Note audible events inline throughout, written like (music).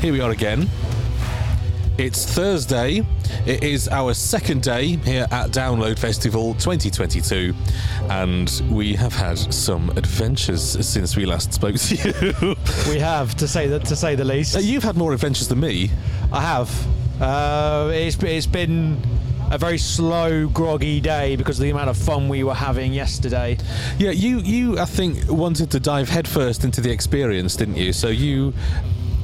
Here we are again. It's Thursday. It is our second day here at Download Festival 2022, and we have had some adventures since we last spoke to you. (laughs) We have to say that to say the least. Uh, You've had more adventures than me. I have. Uh, it's it's been a very slow, groggy day because of the amount of fun we were having yesterday. Yeah, you, you, I think, wanted to dive headfirst into the experience, didn't you? So you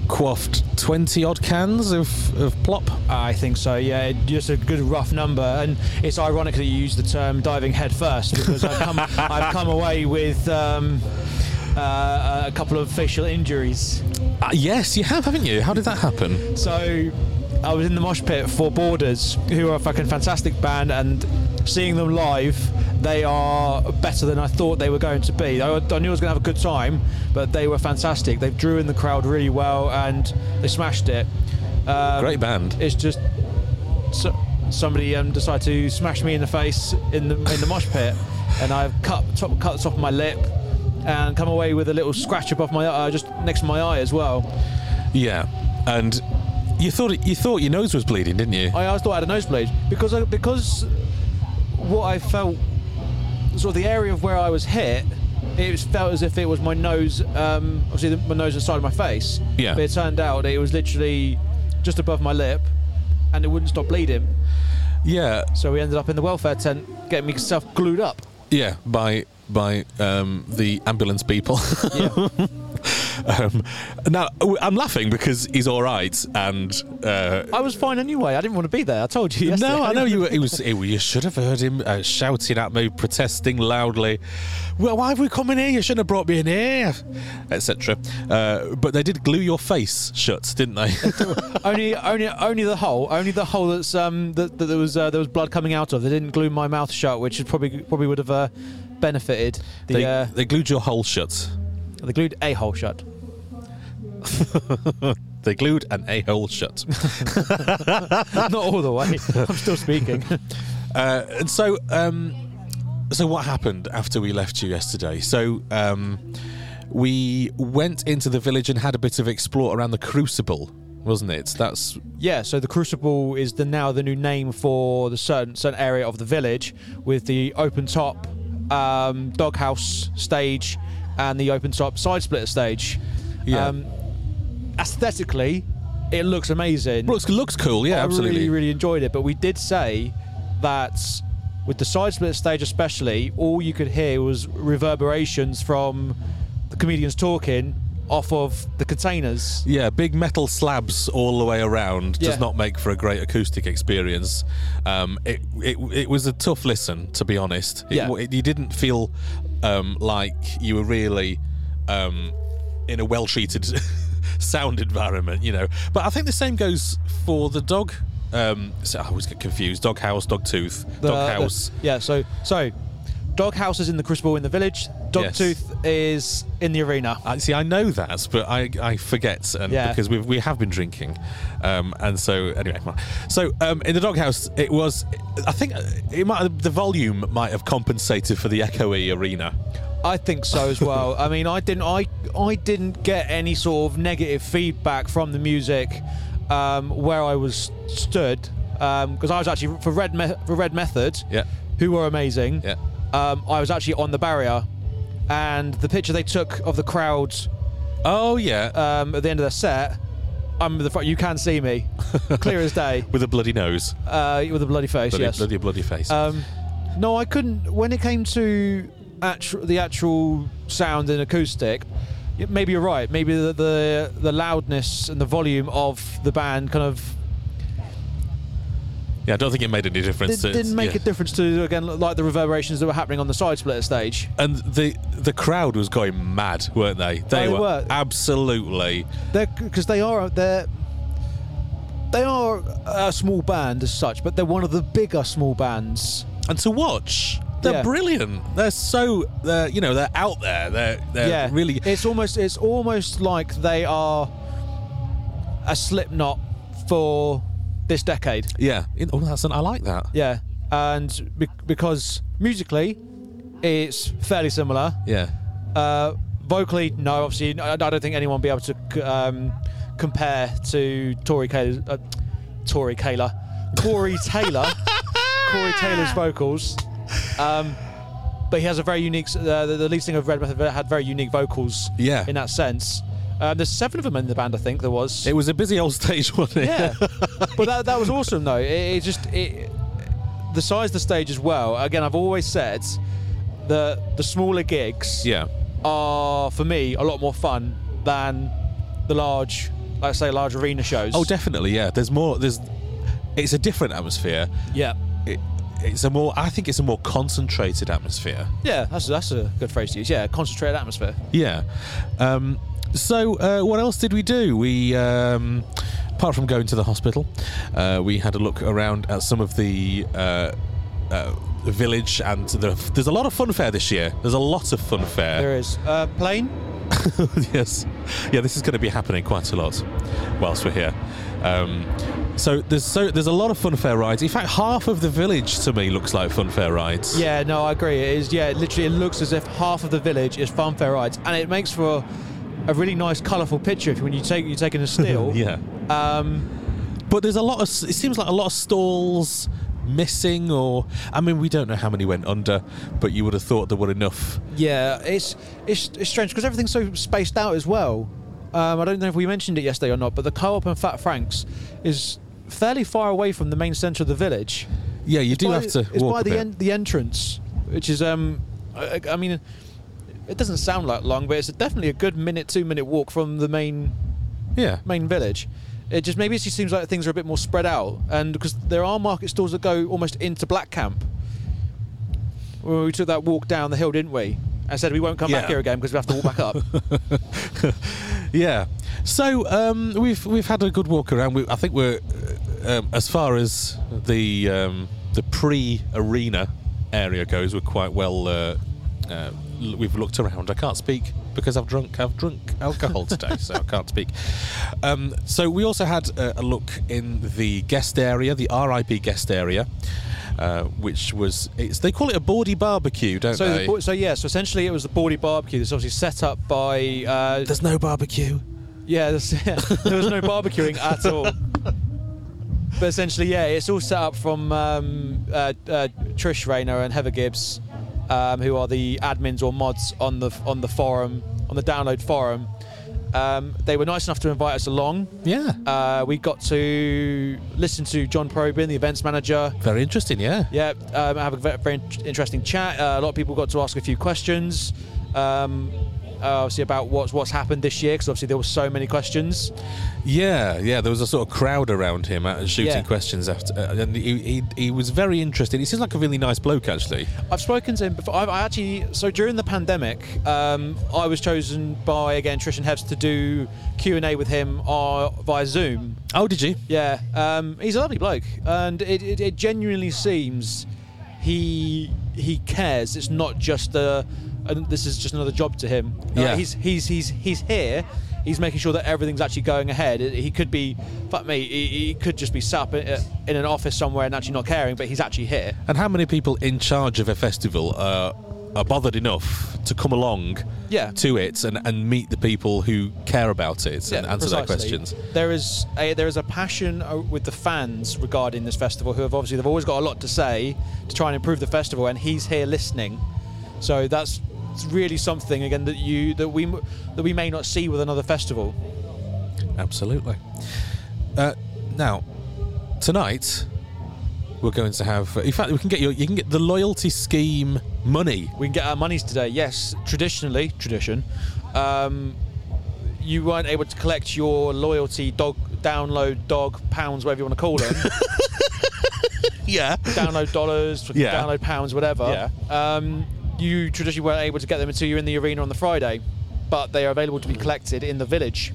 quaffed 20 odd cans of, of plop. I think so. Yeah, just a good rough number, and it's ironic that you use the term diving head first because I've come (laughs) I've come away with. Um, uh, a couple of facial injuries. Uh, yes, you have, haven't you? How did that happen? So I was in the mosh pit for Borders, who are a fucking fantastic band, and seeing them live, they are better than I thought they were going to be. I, I knew I was going to have a good time, but they were fantastic. They drew in the crowd really well, and they smashed it. Um, Great band. It's just so, somebody um, decided to smash me in the face in the in the mosh pit, and I've cut top, cut the top of my lip, and come away with a little scratch above my eye, just next to my eye as well. Yeah, and you thought it, you thought your nose was bleeding, didn't you? I always thought I had a nosebleed because I, because what I felt sort of the area of where I was hit. It was, felt as if it was my nose, um, obviously the, my nose inside of my face. Yeah. But it turned out it was literally just above my lip, and it wouldn't stop bleeding. Yeah, So we ended up in the welfare tent, getting myself glued up. yeah, by by um, the ambulance people. Yeah. (laughs) (laughs) um, now I'm laughing because he's all right, and uh, I was fine anyway. I didn't want to be there. I told you. Yesterday. no, I know you. were- it was. (laughs) You should have heard him uh, shouting at me, protesting loudly. Well, why have we come in here? You shouldn't have brought me in here, etc. Uh, but they did glue your face shut, didn't they? (laughs) only, only, only the hole. Only the hole that's um that, that there was uh, there was blood coming out of. They didn't glue my mouth shut, which probably probably would have uh, benefited. The they, uh, they glued your hole shut. They glued a hole shut. (laughs) They glued an a hole shut. (laughs) Not all the way. I'm still speaking. (laughs) Uh, and so, um, so what happened after we left you yesterday? So, um, we went into the village and had a bit of explore around the Crucible, wasn't it? That's yeah. So the Crucible is the now the new name for the certain certain area of the village with the open top um, doghouse stage and the open top side splitter stage. Yeah. Um, aesthetically, it looks amazing. looks looks cool. Yeah, I absolutely. really, really enjoyed it. But we did say that with the side split stage, especially, all you could hear was reverberations from the comedians talking off of the containers. Yeah, big metal slabs all the way around Yeah. does not make for a great acoustic experience. Um, it, it it was a tough listen, to be honest. It, Yeah. it- you didn't feel um, like you were really um, in a well treated (laughs) sound environment, you know. But I think the same goes for the dog. Um, so I always get confused. Dog house, dog tooth, The- dog the- house. yeah, so so dog house is in the Crucible in the village. Dog Yes. is in the arena. I see. I know that, but I, I forget, and Yeah. because we we have been drinking, um, and so anyway. So um, in the doghouse, it was. I think it might the volume might have compensated for the echoey arena. I think so as well. (laughs) I mean, I didn't I I didn't get any sort of negative feedback from the music um, where I was stood because I was actually for Red Me- for Red Method, Yeah. who were amazing. Yeah. Um, I was actually on the barrier, and the picture they took of the crowd Oh yeah, um, at the end of the set. I'm the front. You can see me, (laughs) clear as day, with a bloody nose, uh, with a bloody face. bloody, yes. bloody bloody face. Um, no, I couldn't. When it came to actu- the actual sound and acoustic, maybe you're right. Maybe the, the the loudness and the volume of the band kind of yeah, I don't think it made any difference. to, didn't make yeah. a difference to again like the reverberations that were happening on the side splitter stage. And the the crowd was going mad, weren't they? They, They were, were. absolutely. They're because they are they're. They are a small band as such, but they're one of the bigger small bands. And to watch, they're Yeah. brilliant. They're so they're you know they're out there. They're they're yeah, really It's almost it's almost like they are a Slipknot for this decade. yeah. In- Oh, that's an, I like that. Yeah, and be- because musically, it's fairly similar. Yeah. Uh, vocally, no, obviously, I, I don't think anyone will be able to c- um, compare to Tory Taylor. Uh, Tory Taylor. Corey Taylor. (laughs) Corey Taylor's vocals. Um, but he has a very unique. Uh, the, the lead singer of Red Method had very unique vocals. Yeah. In that sense, um, there's seven of them in the band. I think there was. It was a busy old stage, (laughs) wasn't it? Yeah, but that, that was awesome though. It, it just it, the size of the stage as well. Again, I've always said that the smaller gigs yeah. are for me a lot more fun than the large, like I say, large arena shows. Oh, definitely. Yeah. There's more. There's. It's a different atmosphere. yeah, It, it's a more. I think it's a more concentrated atmosphere. yeah. That's that's a good phrase to use. Yeah, concentrated atmosphere. Yeah. Um, so, uh, what else did we do? We, um, apart from going to the hospital, uh, we had a look around at some of the uh, uh, village, and the, there's a lot of funfair this year. There's a lot of funfair. There is uh, plane. (laughs) yes. Yeah, this is going to be happening quite a lot whilst we're here. Um, so there's so there's a lot of funfair rides. In fact, half of the village to me looks like funfair rides. Yeah, no, I agree. It is. Yeah, literally, it looks as if half of the village is funfair rides, and it makes for a really nice, colourful picture if when you take you're taking a (laughs) steal. Yeah. Um, But there's a lot of. It seems like a lot of stalls missing, or I mean, we don't know how many went under, but you would have thought there were enough. Yeah, it's it's, it's strange because everything's so spaced out as well. Um, I don't know if we mentioned it yesterday or not, but the co-op and Fat Franks is fairly far away from the main centre of the village. Yeah, you do by, have to It's walk by the en- the entrance, which is um, I, I mean, it doesn't sound like long, but it's definitely a good minute, two minute walk from the main Yeah. main village. It just maybe it just seems like things are a bit more spread out, and because there are market stalls that go almost into Black Camp. Well, we took that walk down the hill, didn't we? And said we won't come back here again because we have to walk back up. (laughs) Yeah. So um, we've we've had a good walk around. We, I think we're uh, um, as far as the um, the pre-arena area goes, we're quite well. Uh, uh, we've looked around. I can't speak because I've drunk. I've drunk alcohol today, so I can't speak. Um, so we also had a, a look in the guest area, the RIP guest area. Uh, which was it's, they call it a boardie barbecue, don't so, they? the, so yeah, so essentially it was the Boardie Barbecue. That's obviously set up by. Uh, There's no barbecue. yeah, there's- (laughs) there was no barbecuing at all. But essentially, yeah, it's all set up from um, uh, uh, Trish Rayner and Heather Gibbs, um, who are the admins or mods on the on the forum, on the download forum. Um, they were nice enough to invite us along. Yeah. Uh, we got to listen to John Probin, the events manager. Very interesting. Yeah. Yeah, um, have a very, very interesting chat. Uh, a lot of people got to ask a few questions. Um, uh, obviously about what's what's happened this year because obviously there were so many questions. Yeah, yeah. There was a sort of crowd around him shooting Yeah. questions after, uh, and he, he he was very interested. He seems like a really nice bloke, actually. I've spoken to him before. I've, I actually so during the pandemic, um, I was chosen by again Trish and Hevs to do Q and A with him uh, via Zoom. Oh, did you? Yeah, um, he's a lovely bloke, and it, it, it genuinely seems he he cares. It's not just a, and this is just another job to him. Yeah. he's he's he's he's here. He's making sure that everything's actually going ahead. He could be, fuck me, he, he could just be sat up in, in an office somewhere and actually not caring, but he's actually here. And how many people in charge of a festival are, are bothered enough to come along Yeah. to it and, and meet the people who care about it and answer their questions? There is a there is a passion uh, with the fans regarding this festival, who have obviously they've always got a lot to say to try and improve the festival, and he's here listening. So that's it's really something again that you that we that we may not see with another festival. Absolutely. Uh, now, tonight we're going to have. In fact, we can get your. You can get the loyalty scheme money. We can get our monies today. Yes, traditionally, tradition. Um, you weren't able to collect your loyalty dog download dog pounds, whatever you want to call them. (laughs) Yeah. download dollars, Yeah. download pounds, whatever. Um, you traditionally weren't able to get them until you're in the arena on the Friday, but they are available to be collected in the village.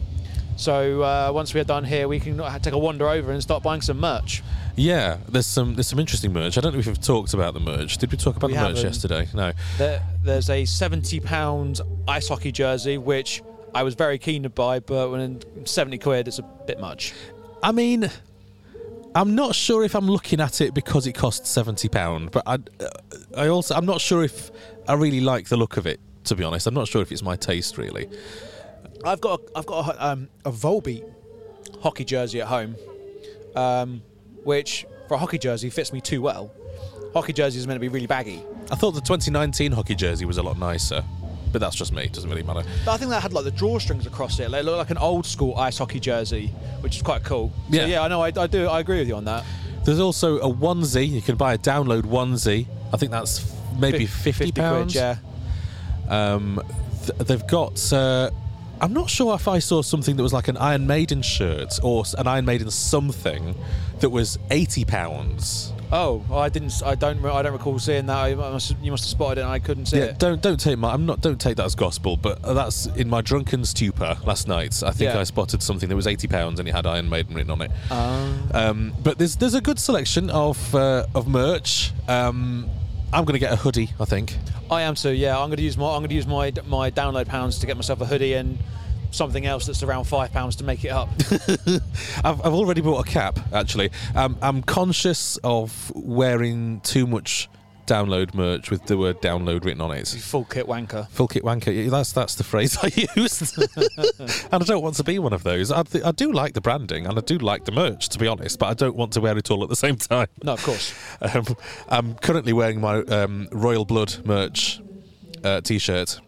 So uh, once we're done here, we can take a wander over and start buying some merch. Yeah, there's some there's some interesting merch. I don't know if we've talked about the merch. Did we talk about We the merch haven't. yesterday? No. There, there's a 70 pound ice hockey jersey, which I was very keen to buy, but when 70 quid, it's a bit much. I mean, I'm not sure if I'm looking at it because it costs seventy pound, but I, uh, I also I'm not sure if I really like the look of it. To be honest, I'm not sure if it's my taste really. I've got a, I've got a, um, a Volbeat hockey jersey at home, um, which for a hockey jersey fits me too well. Hockey jerseys is meant to be really baggy, I thought the 2019 hockey jersey was a lot nicer, but that's just me. It doesn't really matter. but I think that had like the drawstrings across it. They looked like an old school ice hockey jersey, which is quite cool. So, Yeah. yeah, I know. I, I do. I agree with you on that. There's also a onesie. You can buy a download onesie. I think that's maybe Fif- 50 quid, pounds. yeah. Um, th- they've got. Uh, I'm not sure if I saw something that was like an Iron Maiden shirt or an Iron Maiden something that was 80 pounds. Oh, I didn't. I don't. I don't recall seeing that. I must, you must have spotted it, and I couldn't see Yeah, it. don't don't take my I'm not don't take that as gospel, but that's in my drunken stupor last night. I think Yeah. I spotted something that was 80 pounds and it had Iron Maiden written on it. Um, but there's there's a good selection of uh, of merch. Um, I'm going to get a hoodie, I think. I am too. Yeah, I'm going to use my. I'm going to use my my download pounds to get myself a hoodie and something else that's around five pounds to make it up. (laughs) I've, I've already bought a cap, actually. Um, I'm conscious of wearing too much download merch with the word download written on it. Full kit wanker. Full kit wanker. That's that's the phrase I (laughs) used, (laughs) and I don't want to be one of those. I, th- I do like the branding and I do like the merch, to be honest, but I don't want to wear it all at the same time. No, of course. Um, I'm currently wearing my um, Royal Blood merch uh, t-shirt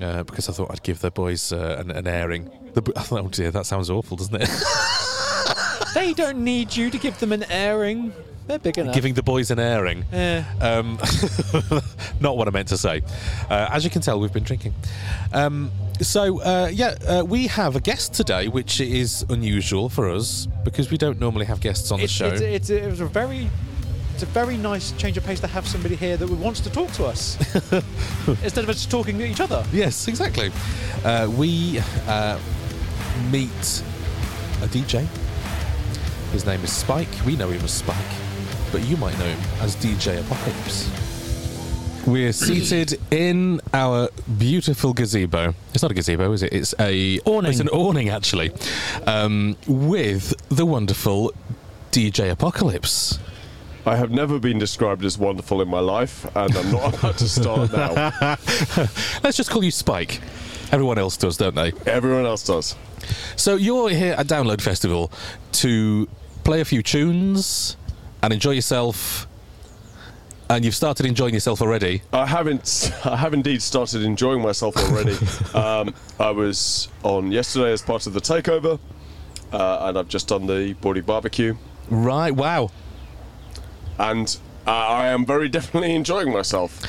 uh, because I thought I'd give the boys uh, an, an airing. The, (laughs) oh dear, that sounds awful, doesn't it? (laughs) they don't need you to give them an airing. They're big enough. Giving the boys an airing. Yeah. Um, (laughs) not what I meant to say. Uh, as you can tell, we've been drinking. Um, so, uh, yeah, uh, we have a guest today, which is unusual for us because we don't normally have guests on the It's, show. it's, it's, it was a very. It's a very nice change of pace to have somebody here that wants to talk to us (laughs) instead of us talking to each other. Yes, exactly. Uh, we uh, meet a DJ. His name is Spike. We know him as Spike, but you might know him as DJ Apocalypse. We're seated in our beautiful gazebo. It's not a gazebo, is it? It's a Awning. It's an awning, actually, um, with the wonderful DJ Apocalypse. I have never been described as wonderful in my life, and I'm not about to start now. (laughs) Let's just call you Spike. Everyone else does, don't they? Everyone else does. So you're here at Download Festival to play a few tunes and enjoy yourself. And you've started enjoying yourself already. I haven't. I have indeed started enjoying myself already. (laughs) um, I was on yesterday as part of the takeover, uh, and I've just done the Boardie barbecue, Right, wow. And uh, I am very (laughs) definitely enjoying myself.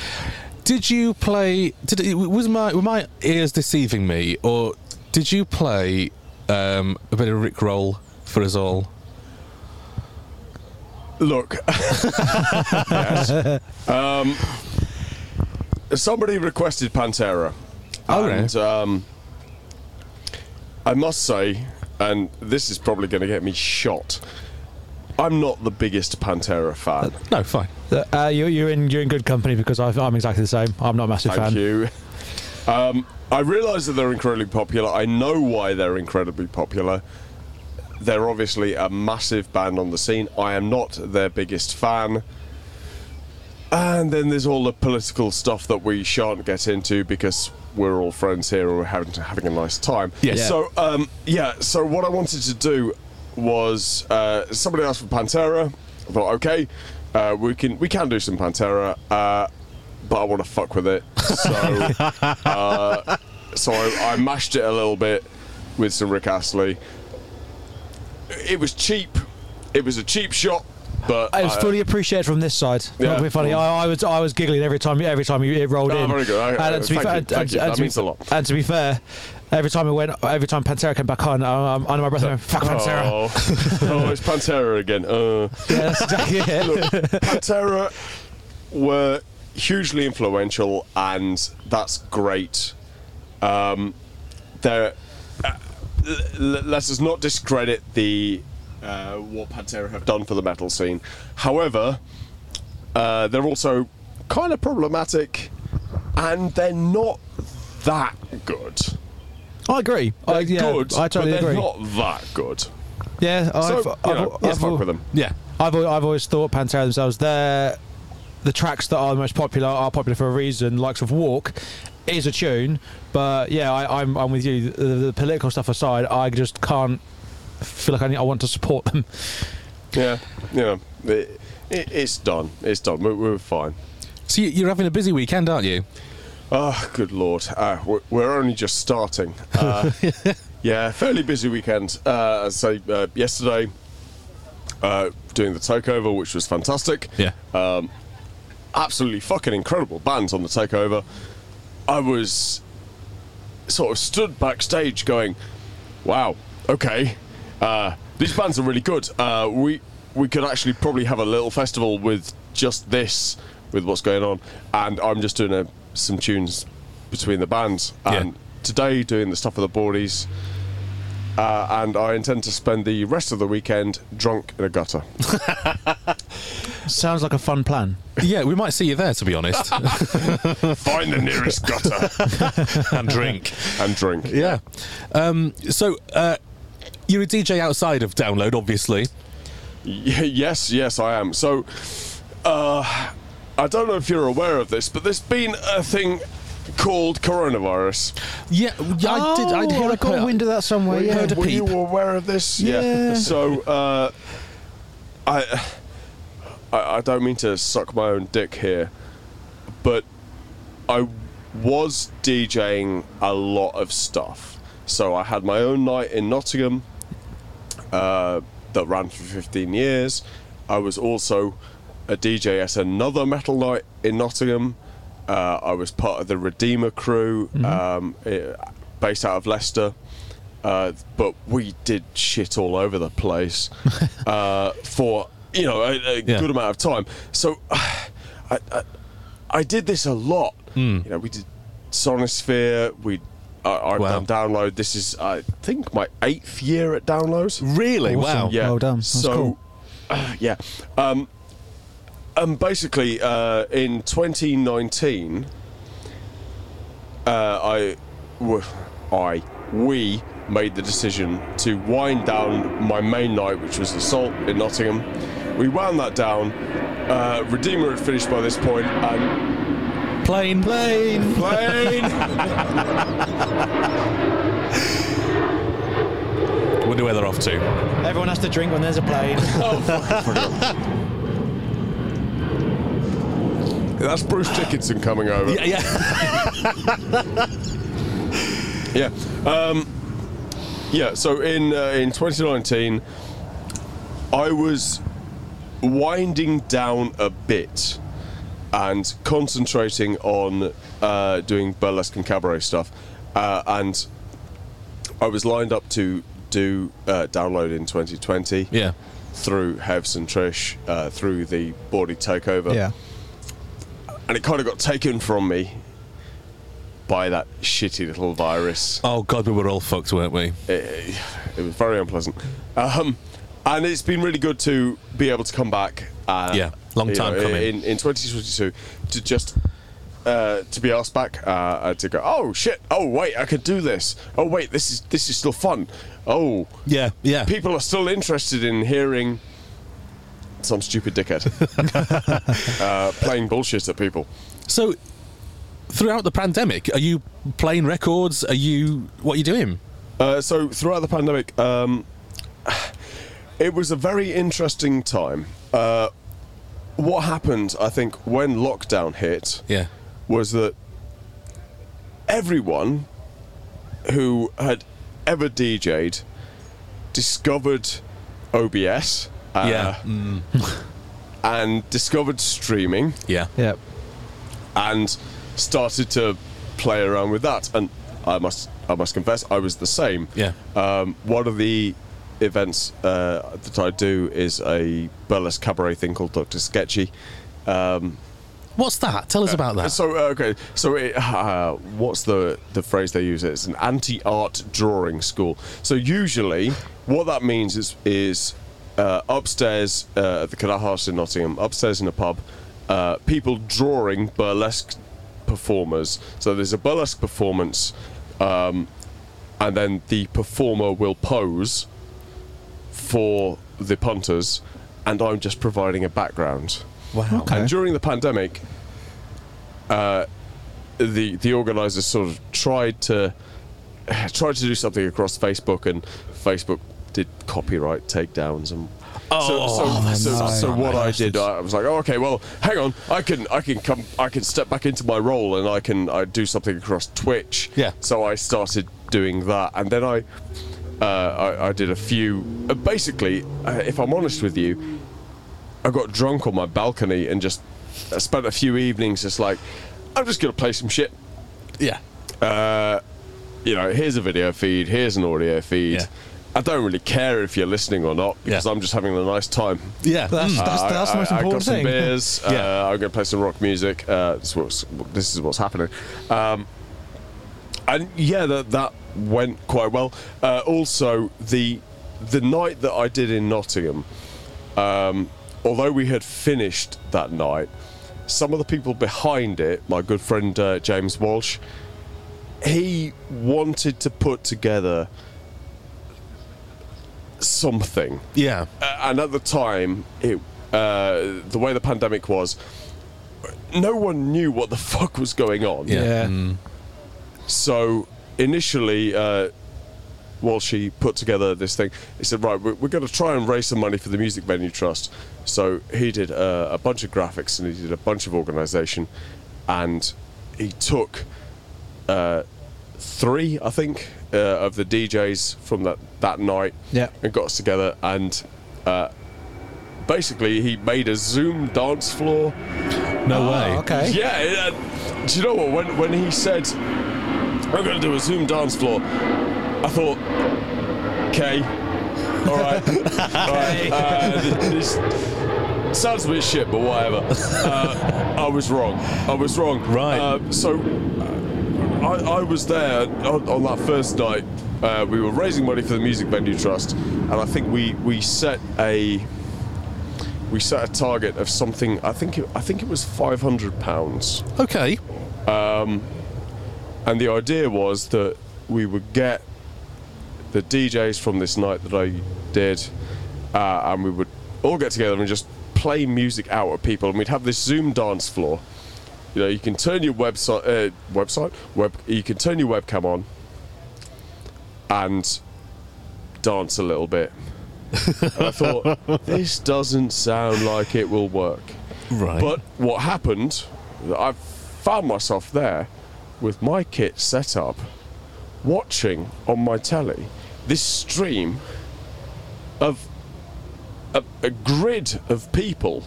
Did you play? Did it, was my were my ears deceiving me, or did you play um, a bit of Rick Roll for us all? Look, (laughs) yes. um, somebody requested Pantera, Oh, and um, I must say, and this is probably going to get me shot. I'm not the biggest Pantera fan. No, fine. Uh, you, you're in you're in good company because i I'm exactly the same. I'm not a massive fan. Thank fan. you. Um, I realise that they're incredibly popular. I know why they're incredibly popular. They're obviously a massive band on the scene. I am not their biggest fan. And then there's all the political stuff that we shan't get into because we're all friends here and we're having, having a nice time. Yes. Yeah. So, um, yeah, so what I wanted to do was uh, somebody asked for Pantera. I thought, okay, uh, we can we can do some Pantera, uh, but I want to fuck with it. So, (laughs) uh, so I, I mashed it a little bit with some Rick Astley. It was cheap. It was a cheap shot, but It was I- fully appreciated from this side. Yeah. Not being funny. I, I was I was giggling every time every time it rolled Oh, in. very good. I- And, uh, to be thank fair, you, and- thank and- you. and That to be- means a lot. And to be fair, every time it went, every time Pantera came back on, I, I'm under my breath. going, Fuck Pantera. Oh, oh, it's (laughs) Pantera again. Uh. Yeah, that's exactly it. Look, Pantera were hugely influential, and that's great. Um, they're, uh, let us not discredit the uh, what Pantera have done for the metal scene. However, uh, they're also kind of problematic, and they're not that good. I agree. They're I, yeah, good, I totally but they're agree. not that good. yeah, I've, you I've, know, let's I've, fuck with them. Yeah. I've, I've always thought Pantera themselves, they're the tracks that are the most popular are popular for a reason. Likes of Walk is a tune, but yeah, I, I'm I'm with you. The, the political stuff aside, I just can't feel like I, need, I want to support them. (laughs) Yeah, you know, it, it, it's done. It's done. We're, we're fine. So you're having a busy weekend, aren't you? Oh, good lord. Uh, we're, we're only just starting. (laughs) Uh, yeah, fairly busy weekend. Uh, say, uh, yesterday, uh, doing the takeover, which was fantastic. Yeah. Absolutely fucking incredible bands on the takeover. I was sort of stood backstage going, wow, okay, uh, these bands are really good. Uh, we we could actually probably have a little festival with just this, with what's going on, and I'm just doing a, some tunes between the bands. Yeah. And today doing the stuff with the boardies. Uh, and I intend to spend the rest of the weekend drunk in a gutter. (laughs) Sounds like a fun plan. Yeah, we might see you there, to be honest, (laughs) Find the nearest gutter (laughs) and drink. and drink. Yeah. Um, so uh, you're a DJ outside of Download, obviously. Y- yes, yes, I am. So, uh, I don't know if you're aware of this, but there's been a thing called coronavirus. Yeah, yeah I did. I'd hear Oh, got wind of that somewhere. Well, Yeah. heard a Were you aware of this? Yeah. So, uh, I, I, I don't mean to suck my own dick here, but I was DJing a lot of stuff. So I had my own night in Nottingham uh, that ran for 15 years. I was also a DJ at another metal night in Nottingham. Uh, I was part of the Redeemer crew, um, eh, based out of Leicester. Uh, but we did shit all over the place (laughs) uh, for you know a, a Yeah. good amount of time. So (sighs) I, I, I did this a lot. You know, we did Sonisphere. We I, I've Wow. done download. This is I think my eighth year at download. Really? Awesome. Wow. Yeah. Well done. That's so, cool. uh, (sighs) yeah. Um, um, basically, uh, in 2019, uh, I, w- I, we made the decision to wind down my main night, which was Assault in Nottingham. We wound that down. Uh, Redeemer had finished by this point, and Plane. Plane. plane. Wonder where they're off to. Everyone has to drink when there's a plane. (laughs) (laughs) That's Bruce Dickinson coming over. Yeah, yeah. (laughs) Yeah. Um, yeah. So in uh, in 2019, I was winding down a bit, and concentrating on uh, doing burlesque and cabaret stuff. Uh, and I was lined up to do uh, download in 2020 Yeah. through Hevs and Trish uh, through the Boardie takeover Yeah. And it kind of got taken from me by that shitty little virus. Oh God, we were all fucked, weren't we? It, it was very unpleasant. Um, and it's been really good to be able to come back. Uh, Yeah, long time know, coming. In, in 2022 to just. Uh, to be asked back, uh, uh, to go. Oh shit! Oh wait, I could do this. Oh wait, this is this is still fun. Oh, Yeah, yeah. people are still interested in hearing some stupid dickhead (laughs) uh, playing bullshit at people. So, throughout the pandemic, are you playing records? Are you what are you doing? Uh, so throughout the pandemic, um, (sighs) it was a very interesting time. Uh, what happened, I think, when lockdown hit, Yeah. was that everyone who had ever DJ'd discovered OBS. Uh, yeah. Mm, (laughs) And discovered streaming yeah. Yeah. and started to play around with that. And I must, I must confess, I was the same. Yeah. Um, one of the events uh, that I do is a burlesque cabaret thing called Doctor Sketchy. Um, What's that? Tell us about that. so uh, okay, so it, uh, what's the the phrase they use? It's an anti-art drawing school. So usually, what that means is is uh, upstairs uh, at the Canal House in Nottingham, upstairs in a pub, uh, people drawing burlesque performers. So there's a burlesque performance, um, and then the performer will pose for the punters, and I'm just providing a background. wow. And during the pandemic, uh, the the organisers sort of tried to (sighs) tried to do something across Facebook, and Facebook did copyright takedowns and. so, so, Oh, so, no. so what I did, I was like, oh, okay, well, hang on, I can, I can come, I can step back into my role, and I can, I do something across Twitch. Yeah. So I started doing that, and then I, uh, I, I did a few. Uh, basically, uh, if I'm honest with you, I got drunk on my balcony and just I spent a few evenings just like, I'm just gonna play some shit. Yeah. Uh, you know, here's a video feed, here's an audio feed. Yeah. I don't really care if you're listening or not because Yeah. I'm just having a nice time. Yeah. That's, Mm. that's, Uh, that's I, the most I, I important got some thing. beers. (laughs) Yeah. Uh, I'm going to play some rock music. Uh, this, is what's, this is what's happening. Um, and yeah, that that went quite well. Uh, also, the the night that I did in Nottingham, um, although we had finished that night, some of the people behind it, my good friend uh, James Walsh, he wanted to put together something. Yeah. Uh, and at the time, it uh, the way the pandemic was, no one knew what the (laughs) fuck was going on. Yeah. Yeah. So initially, uh, while she put together this thing. He said, "Right, we're, we're going to try and raise some money for the Music Venue Trust." So he did uh, a bunch of graphics and he did a bunch of organisation, and he took uh, three, I think, uh, of the DJs from that that night, Yeah. and got us together and. Uh, Basically, he made a Zoom dance floor No Oh, way. okay. yeah, uh, do you know what? When when he said, "I'm going to do a Zoom dance floor," I thought, "Okay, all right, (laughs) all right." Uh, th- this sounds a bit shit, but whatever. Uh, I was wrong. I was wrong. Right. Uh, so uh, I, I was there on, on that first night. Uh, we were raising money for the Music Venue Trust, and I think we we set a we set a target of something. I think it, I think it was five hundred pounds, Okay. Um, and the idea was that we would get the DJs from this night that I did, uh, and we would all get together and just play music out at people, and we'd have this Zoom dance floor. You know, you can turn your website, uh, website, web, you can turn your webcam on, and dance a little bit. and I thought, (laughs) this doesn't sound like it will work. Right. But what happened, I found myself there with my kit set up, watching on my telly this stream of a, a grid of people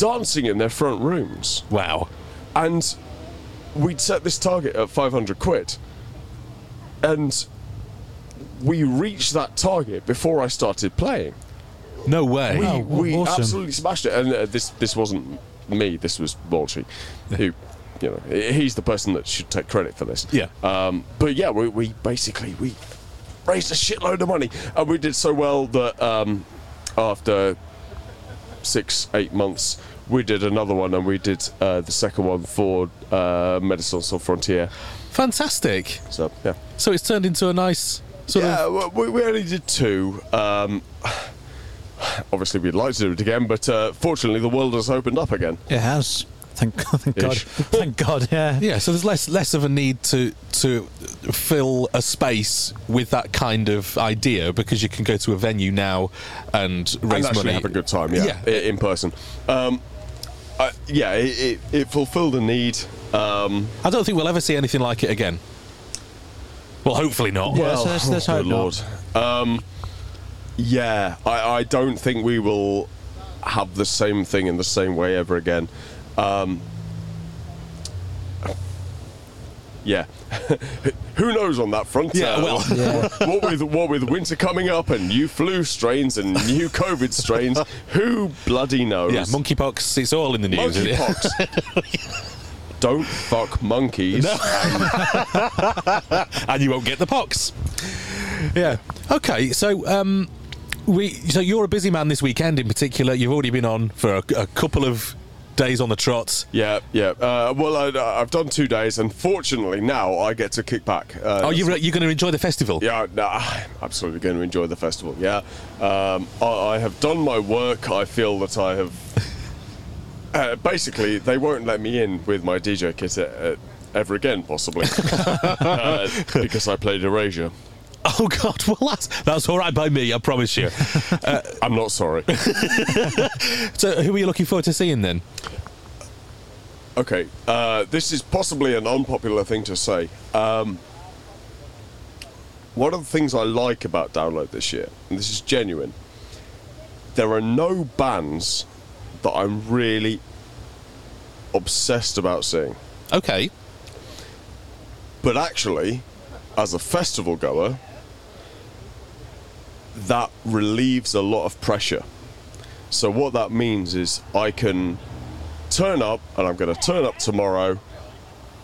dancing in their front rooms. Wow. And we'd set this target at 500 quid. And we reached that target before I started playing. No way. We, Wow, we awesome. absolutely smashed it. And uh, this this wasn't me, this was Walshy, who, you know, he's the person that should take credit for this. Yeah. Um, but yeah, we, we basically, we raised a shitload of money. And we did so well that um, after six, eight months, we did another one, and we did uh, the second one for uh, Medicine Sans Frontier. Fantastic. So yeah, So it's turned into a nice sort yeah. of. well, We, we only did two. Um, (sighs) obviously, we'd like to do it again, but uh, fortunately, the world has opened up again. It has. Thank, (laughs) thank God. (laughs) Thank God. Yeah. Yeah, so there's less less of a need to to fill a space with that kind of idea because you can go to a venue now and raise and actually money. have a good time, yeah, Yeah. in person. Um, I, yeah, it, it, it fulfilled a need. Um, I don't think we'll ever see anything like it again. Well, hopefully not. Yeah, well, so let's- let's hope good lord. Um, yeah, I, I don't think we will have the same thing in the same way ever again. Um, yeah, (laughs) who knows on that front? Yeah, uh, well- (laughs) what with what with winter coming up and new flu strains and new COVID strains, (laughs) who bloody knows? Yeah, monkeypox, it's all in the news. Monkeypox. (laughs) Don't fuck monkeys. and you won't get the pox. Yeah. Okay, so um, we so you're a busy man this weekend in particular. You've already been on for a, a couple of days on the trot. Yeah, yeah. Uh, well, I, I've done two days, and fortunately now I get to kick back. Uh, Oh, you're, you're going to enjoy the festival? Yeah, no, I'm absolutely going to enjoy the festival. Yeah, um, I, I have done my work. I feel that I have. (laughs) Uh, basically, they won't let me in with my DJ kit uh, ever again, possibly, (laughs) uh, because I played Erasure. (laughs) Oh God! Well, that's that's all right by me. I promise you. (laughs) I'm not sorry. (laughs) so, who are you looking forward to seeing then? Okay, uh, this is possibly an unpopular thing to say. Um, one of the things I like about Download this year, and this is genuine, there are no bands that I'm really obsessed about seeing. Okay. But actually, as a festival goer, that relieves a lot of pressure. So, what that means is I can turn up, and I'm going to turn up tomorrow,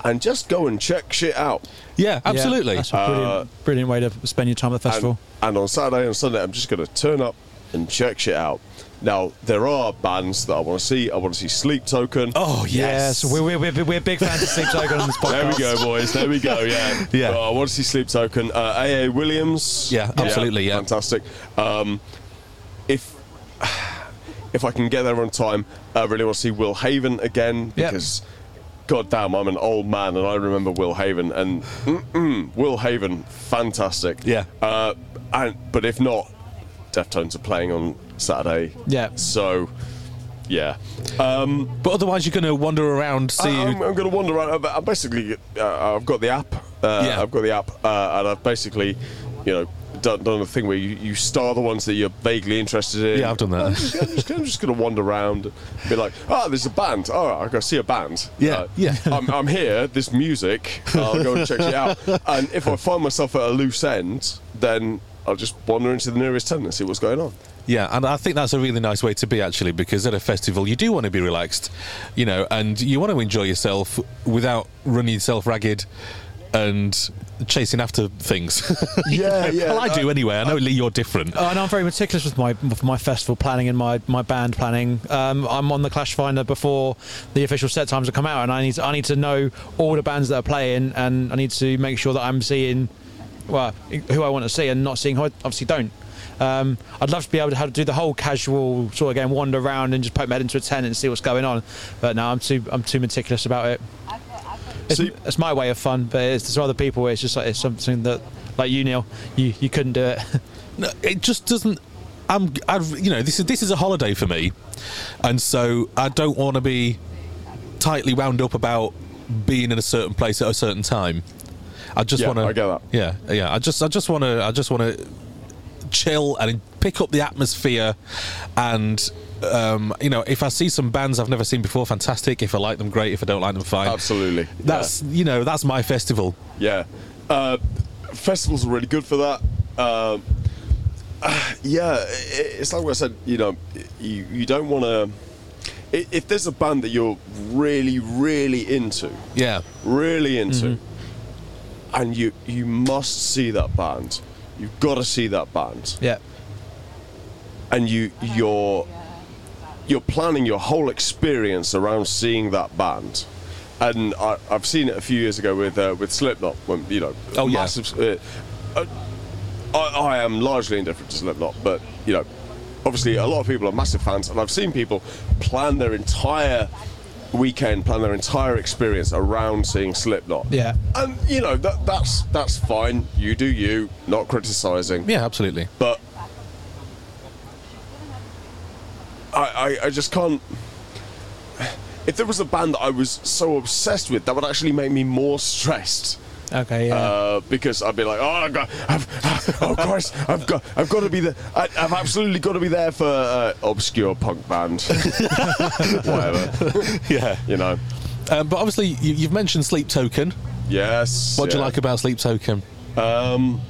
and just go and check shit out. Yeah, absolutely. Yeah, that's a brilliant, Uh, brilliant way to spend your time at the And, festival. and on Saturday and Sunday, I'm just going to turn up and check shit out. Now, there are bands that I want to see. I want to see Sleep Token. oh yes. Yes, we're, we're, we're, we're big fans of Sleep Token on this podcast. There we go, boys. There we go. Yeah, (laughs) Yeah. Uh, I want to see Sleep Token. Uh, AA Williams. Yeah, absolutely, yeah. fantastic. Um, if if I can get there on time, I really want to see Will Haven again Yeah. because. God damn, I'm an old man and I remember Will Haven and Will Haven, fantastic. Yeah. Uh, and but if not, Deftones are playing on Saturday. Yeah. So, yeah. Um, But otherwise, you're going to wander around, see. I- I'm, I'm going to wander around. I- I basically, uh, I've got the app. Uh, Yeah. I've got the app, uh, and I've basically, you know, done, done a thing where you, you star the ones that you're vaguely interested in. Yeah, I've done that. I'm just, just, just going to wander around, and be like, oh, there's a band. Oh, I go see a band. Yeah, Uh, yeah. I'm, I'm here. This music. I'll go and check it out. (laughs) And if I find myself at a loose end, then I'll just wander into the nearest tent and see what's going on. Yeah, and I think that's a really nice way to be actually, because at a festival you do want to be relaxed, you know, and you want to enjoy yourself without running yourself ragged and chasing after things. (laughs) Yeah, yeah. well, I do anyway. I know Lee, you're different. Oh, and I'm very meticulous with my with my festival planning and my, my band planning. Um, I'm on the Clash Finder before the official set times have come out, and I need to, I need to know all the bands that are playing, and I need to make sure that I'm seeing well who I want to see and not seeing who I obviously don't. Um, I'd love to be able to, have to do the whole casual sort of game, wander around and just poke my head into a tent and see what's going on. But no, I'm too I'm too meticulous about it. It's, See- it's my way of fun, but it's, there's other people where it's just like it's something that, like you, Neil, you, you couldn't do it. (laughs) No, it just doesn't. I'm, I've, you know, this is this is a holiday for me, and so I don't want to be tightly wound up about being in a certain place at a certain time. I just Yeah, want to. I get that. Yeah, yeah. I just, I just want to, I just want to chill and pick up the atmosphere, and Um, you know, if I see some bands I've never seen before, fantastic. If I like them, great. If I don't like them, fine. Absolutely. That's you know, that's my festival. Yeah. Uh, festivals are really good for that. Um, uh, (sighs) yeah, it's like what I said. You know, you you don't want to. If there's a band that you're really, really into, Yeah. really into, and you you must see that band, you've got to see that band, Yeah. and you you're you're planning your whole experience around seeing that band. And I, I've seen it a few years ago with uh, with Slipknot when you know Oh, yeah. massive. Uh, uh, I, I am largely indifferent to Slipknot, but you know, obviously a lot of people are massive fans, and I've seen people plan their entire weekend, plan their entire experience around seeing Slipknot. Yeah. and you know that that's that's fine. You do you, not criticizing. Yeah, absolutely. But I, I, I just can't. If there was a band that I was so obsessed with, that would actually make me more stressed. Okay. Yeah. Uh, because I'd be like, oh, I've got, I've, (laughs) oh Christ, I've got, I've got to be there. I, I've absolutely got to be there for uh, obscure punk band, (laughs) whatever. Yeah. You know. Um, but obviously, you, you've mentioned Sleep Token. Yes. What do you like about Sleep Token? Um,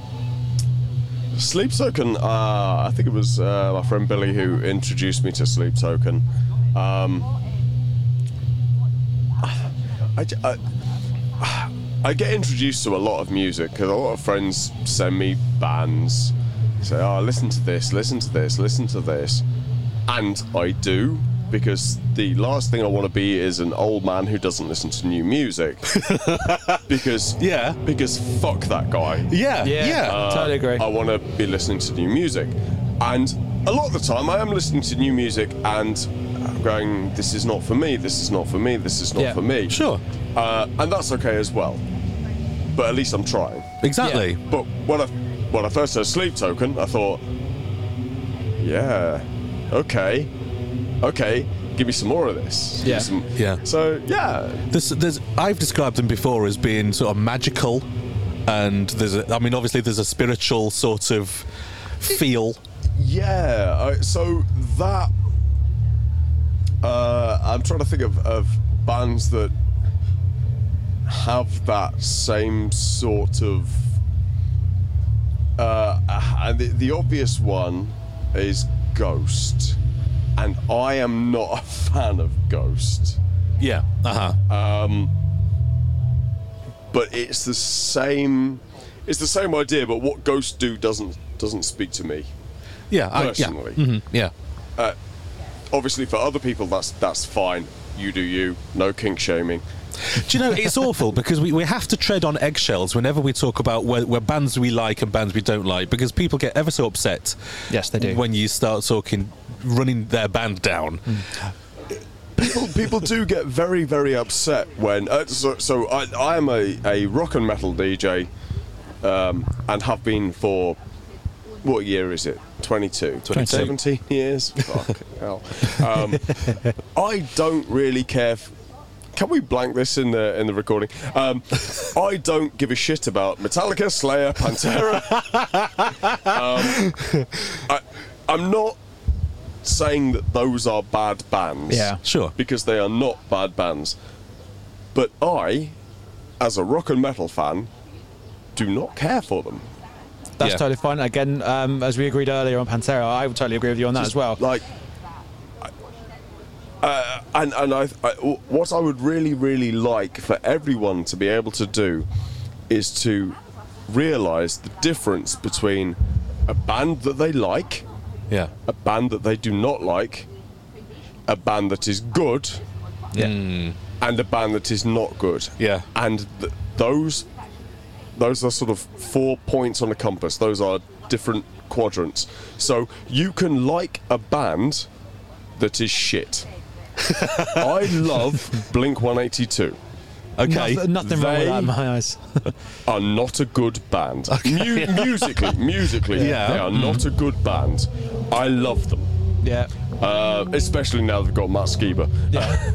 Sleep Token. Uh, I think it was uh, my friend Billy who introduced me to Sleep Token. Um, I, I- I get introduced to a lot of music because a lot of friends send me bands. Say, "Oh, listen to this, listen to this, listen to this," and I do because the last thing I want to be is an old man who doesn't listen to new music. (laughs) because Yeah. because fuck that guy. Yeah. Yeah. Yeah. Uh, Totally agree. I want to be listening to new music, and a lot of the time I am listening to new music and I'm going, "This is not for me. This is not for me. This is not Yeah. for me." Sure. uh, and that's okay as well. But at least I'm trying. Exactly. But when I when I first heard Sleep Token, I thought, yeah, okay, okay, give me some more of this. Yeah. some- Yeah. So yeah, There's, there's, I've described them before as being sort of magical, and there's, a, I mean, obviously there's a spiritual sort of feel. Yeah, uh, so that uh, I'm trying to think of, of bands that have that same sort of. Uh, and the, the obvious one is Ghost, and I am not a (laughs) fan of Ghost. Yeah. Uh huh. Um, but it's the same. It's the same idea, but what Ghosts do doesn't doesn't speak to me. yeah. I, yeah. personally. Mhm, yeah. Obviously for other people that's that's fine you do you no kink shaming Do you know it's awful because we, we have to tread on eggshells whenever we talk about where, where bands we like and bands we don't like because people get ever so upset. Yes, they do. When you start talking, running their band down. people people do get very very upset when uh, so, so I, I am a, a rock and metal dj um, and have been for what year is it 22 22. 17 years (laughs) Fuck hell um, i don't really care f- can we blank this in the in the recording? Um, I don't give a shit about Metallica, Slayer, Pantera. (laughs) um, I, I'm not saying that those are bad bands. Yeah. Sure. Because they are not bad bands. But I, as a rock and metal fan, do not care for them. That's Yeah. totally fine. Again, um, as we agreed earlier on Pantera, I would totally agree with you on that as well. Like, uh, and and I, I, what I would really really like for everyone to be able to do is to realise the difference between a band that they like, Yeah. a band that they do not like, a band that is good, Yeah. and a band that is not good. Yeah. And th- those those are sort of four points on a compass. Those are different quadrants. So you can like a band that is shit. (laughs) I love Blink 182. Okay. Nothing, nothing wrong with that in my eyes. (laughs) Are not a good band. Mu- (laughs) musically, musically, Yeah. they are not a good band. I love them. yeah. Uh, especially now they've got Matt Skiba. (laughs) Yeah.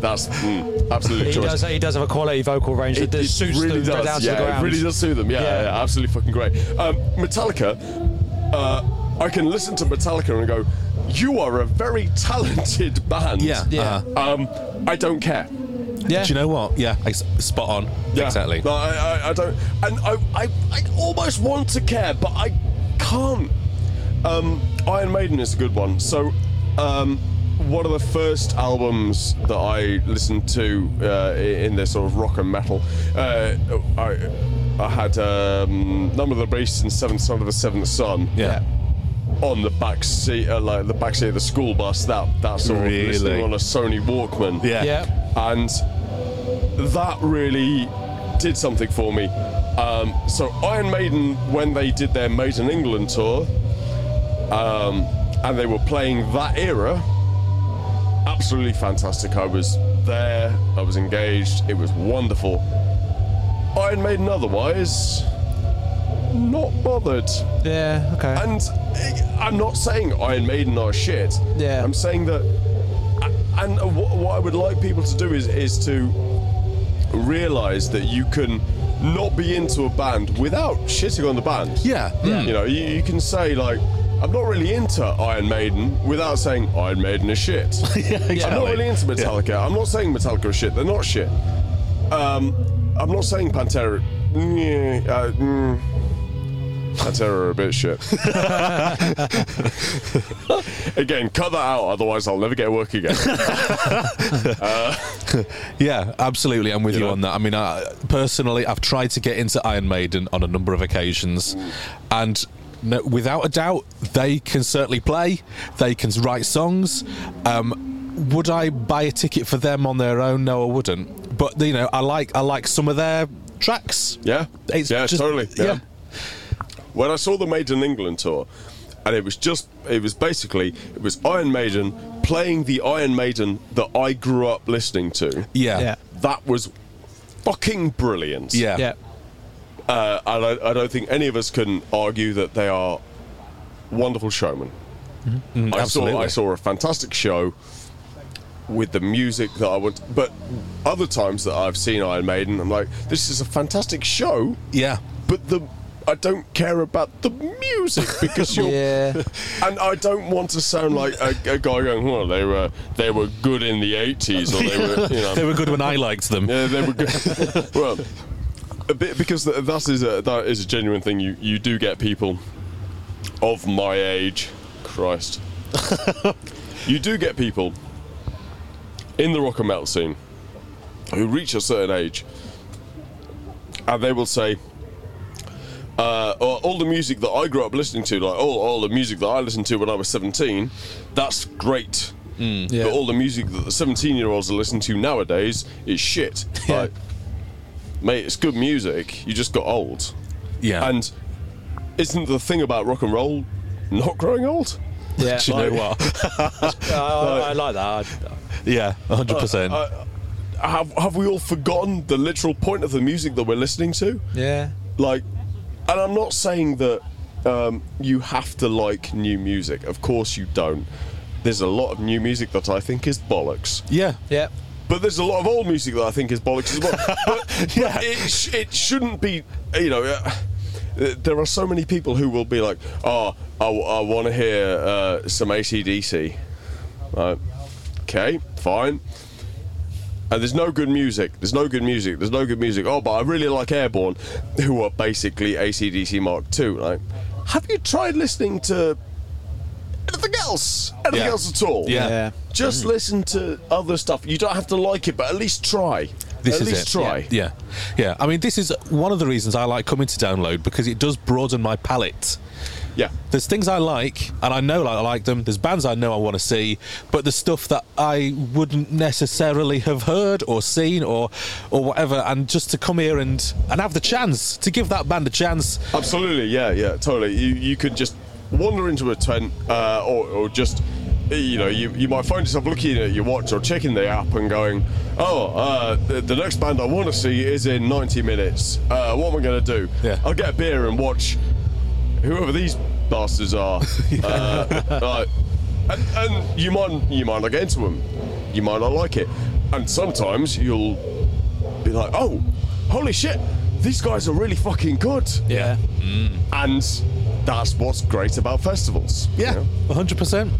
That's mm, absolute He choice. does, he does have a quality vocal range that It, just it suits really them does. down to yeah, the ground. it really does suit them. Yeah, Yeah. yeah, absolutely fucking great. Um, Metallica, uh, I can listen to Metallica and go, you are a very talented (laughs) band. Yeah. Yeah. uh-huh. Um, I don't care. Yeah. Do you know what? Yeah, ex- spot on. Yeah. Exactly. No, I, I, I don't, and I, I, I almost want to care, but I can't. Um, Iron Maiden is a good one. So, um, one of the first albums that I listened to uh, in this sort of rock and metal, uh, I, I had um, Number of the Beast and Seventh Son of the Seventh Son Yeah. on the back seat, uh, like the back seat of the school bus. That that sort Really? of listening on a Sony Walkman Yeah. Yeah. and that really did something for me. Um, so Iron Maiden, when they did their Maiden England tour, um, and they were playing that era, absolutely fantastic. I was there, I was engaged, it was wonderful. Iron Maiden, otherwise, not bothered. Yeah. Okay. And eh, I'm not saying Iron Maiden are shit. Yeah. I'm saying that, and what, what I would like people to do is is to realize that you can not be into a band without shitting on the band. Yeah. Mm. You know, you, you can say like. I'm not really into Iron Maiden without saying Iron Maiden is shit. (laughs) yeah, exactly. I'm not really into Metallica. I'm not saying Metallica is shit. They're not shit. Um, I'm not saying Pantera. Yeah, uh, mm, Pantera are a bit shit. (laughs) again, cut that out, otherwise I'll never get work again. (laughs) Yeah, absolutely. I'm with You you, know? on that. I mean, I, personally, I've tried to get into Iron Maiden on a number of occasions, and no, without a doubt, they can certainly play. They can write songs. Um, would I buy a ticket for them on their own? No, I wouldn't. But you know, I like I like some of their tracks. yeah, It's yeah, just- totally. Yeah. yeah. When I saw the Maiden England tour, and it was just, it was basically, it was Iron Maiden playing the Iron Maiden that I grew up listening to. Yeah, Yeah. That was fucking brilliant. yeah, yeah. Uh, and I, I don't think any of us can argue that they are wonderful showmen. Mm, I absolutely. saw I saw a fantastic show with the music that I want, but other times that I've seen Iron Maiden, I'm like, this is a fantastic show, Yeah, but the I don't care about the music (laughs) because you're Yeah. (laughs) and I don't want to sound like a, a guy going, well, they were they were good in the 80s or they (laughs) were, you know, they were good when I liked them. yeah, they were good. well, because that is a that is a genuine thing. You you do get people of my age, Christ. (laughs) you do get people in the rock and metal scene who reach a certain age, and they will say. Uh, all all the music that I grew up listening to, like all, all the music that I listened to when I was 17, that's great. Yeah. But all the music that the 17 year olds are listening to nowadays is shit. Yeah. Like, mate, it's good music. You just got old. Yeah, And isn't the thing about rock and roll not growing old? Yeah. (laughs) do you know what? (laughs) I, I, I like that. I- yeah, hundred percent. Uh, have, have we all forgotten the literal point of the music that we're listening to? yeah. Like, and I'm not saying that um, you have to like new music. Of course you don't. There's a lot of new music that I think is bollocks. Yeah, Yeah. But there's a lot of old music that I think is bollocks as well. (laughs) But, Yeah. but it, sh- it shouldn't be, you know. Uh, there are so many people who will be like, "Oh, I, want to hear uh, some ACDC." Right. Okay, fine. And there's no good music. There's no good music. There's no good music. Oh, but I really like Airborne, who are basically ACDC Mark II. Right? Have you tried listening to anything else? Anything Yeah. else at all? Yeah. Yeah. Just mm. listen to other stuff. You don't have to like it, but at least try. This at is least it. try. Yeah, yeah. I mean, this is one of the reasons I like coming to download because it does broaden my palette. Yeah. There's things I like, and I know I like them. There's bands I know I want to see, but the stuff that I wouldn't necessarily have heard or seen or or whatever. And just to come here and and have the chance to give that band a chance. Absolutely. Yeah. Yeah. Totally. You you could just wander into a tent, uh, or or just. You know, you, you might find yourself looking at your watch or checking the app and going, "Oh, uh, the, the next band I want to see is in 90 minutes. Uh, what am I going to do? Yeah. I'll get a beer and watch whoever these bastards are. (laughs) uh, right. and, and you might you might not get into them. You might not like it. And sometimes you'll be like, "Oh, holy shit, these guys are really fucking good." Yeah. and that's what's great about festivals. you Yeah, know? 100%.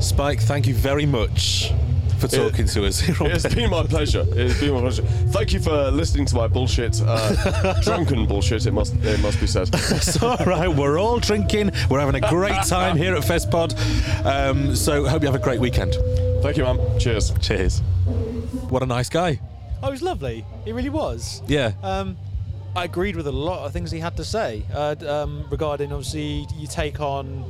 Spike, thank you very much for talking to us here on It's been my pleasure. It's been my pleasure. Thank you for listening to my bullshit, uh, (laughs) drunken bullshit. It must it must be said. (laughs) It's all right. We're all drinking. We're having a great (laughs) time here at FestPod. Um, so hope you have a great weekend. Thank you, man. Cheers. Cheers. What a nice guy. Oh, he was lovely. He really was. Yeah. Um, I agreed with a lot of things he had to say uh, um, regarding obviously you take on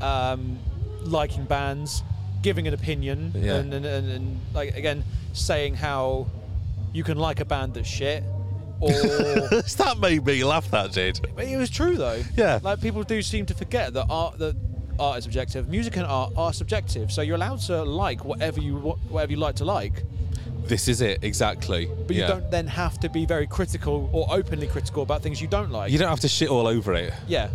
um, liking bands, giving an opinion, Yeah. and, and, and, and like again saying how you can like a band that's shit, or (laughs) that made me laugh. That did. but it was true though. Yeah. like people do seem to forget that art that art is objective, music and art are subjective. So you're allowed to like whatever you whatever you like to like. This is it exactly. But yeah. you don't then have to be very critical or openly critical about things you don't like. You don't have to shit all over it. Yeah,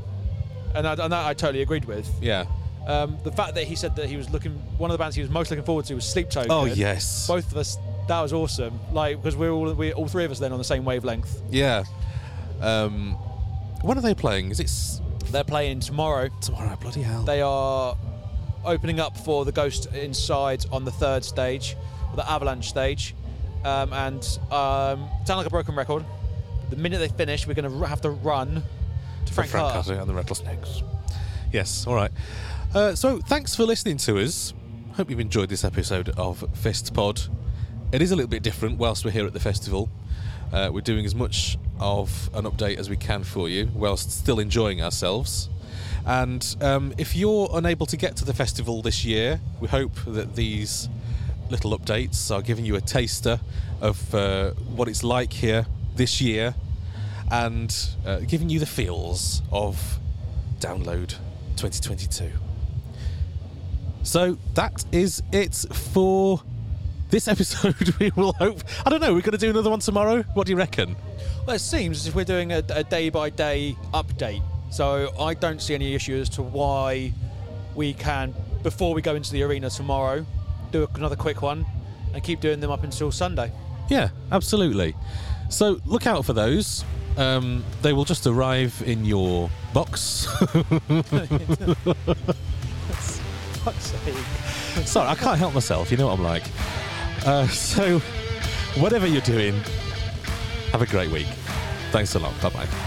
and, I, and that I totally agreed with. Yeah. Um, the fact that he said that he was looking, one of the bands he was most looking forward to was Sleep Token. Oh yes. Both of us, that was awesome. Like because we're all we all three of us then on the same wavelength. Yeah. Um, when are they playing? Is it s- They're playing tomorrow. tomorrow? Bloody hell. They are opening up for the Ghost Inside on the third stage, the Avalanche stage, um, and um, sound like a broken record. The minute they finish, we're going to have to run to Frank, Frank Carter. And the Rattlesnakes. Yes, all right. Uh, so thanks for listening to us. Hope you've enjoyed this episode of Fest Pod. It is a little bit different whilst we're here at the festival. Uh, we're doing as much of an update as we can for you whilst still enjoying ourselves. And um, if you're unable to get to the festival this year, we hope that these little updates are giving you a taster of uh, what it's like here this year and uh, giving you the feels of Download 2022. So that is it for this episode. (laughs) We will hope. I don't know. We're going to do another one tomorrow. What do you reckon? Well, it seems as if we're doing a, a day by day update. So I don't see any issue as to why we can, before we go into the arena tomorrow, do another quick one and keep doing them up until Sunday. Yeah, absolutely. So look out for those. Um, they will just arrive in your box. (laughs) Sorry, I can't help myself. You know what I'm like. Uh, so, whatever you're doing, have a great week. Thanks a lot. Bye bye.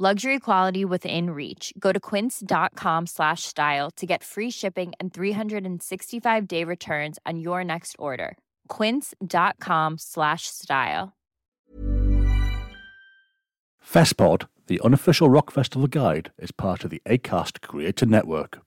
Luxury quality within reach. Go to quince.com slash style to get free shipping and 365 day returns on your next order. Quince.com slash style. FestPod, the unofficial rock festival guide, is part of the ACAST Creator Network.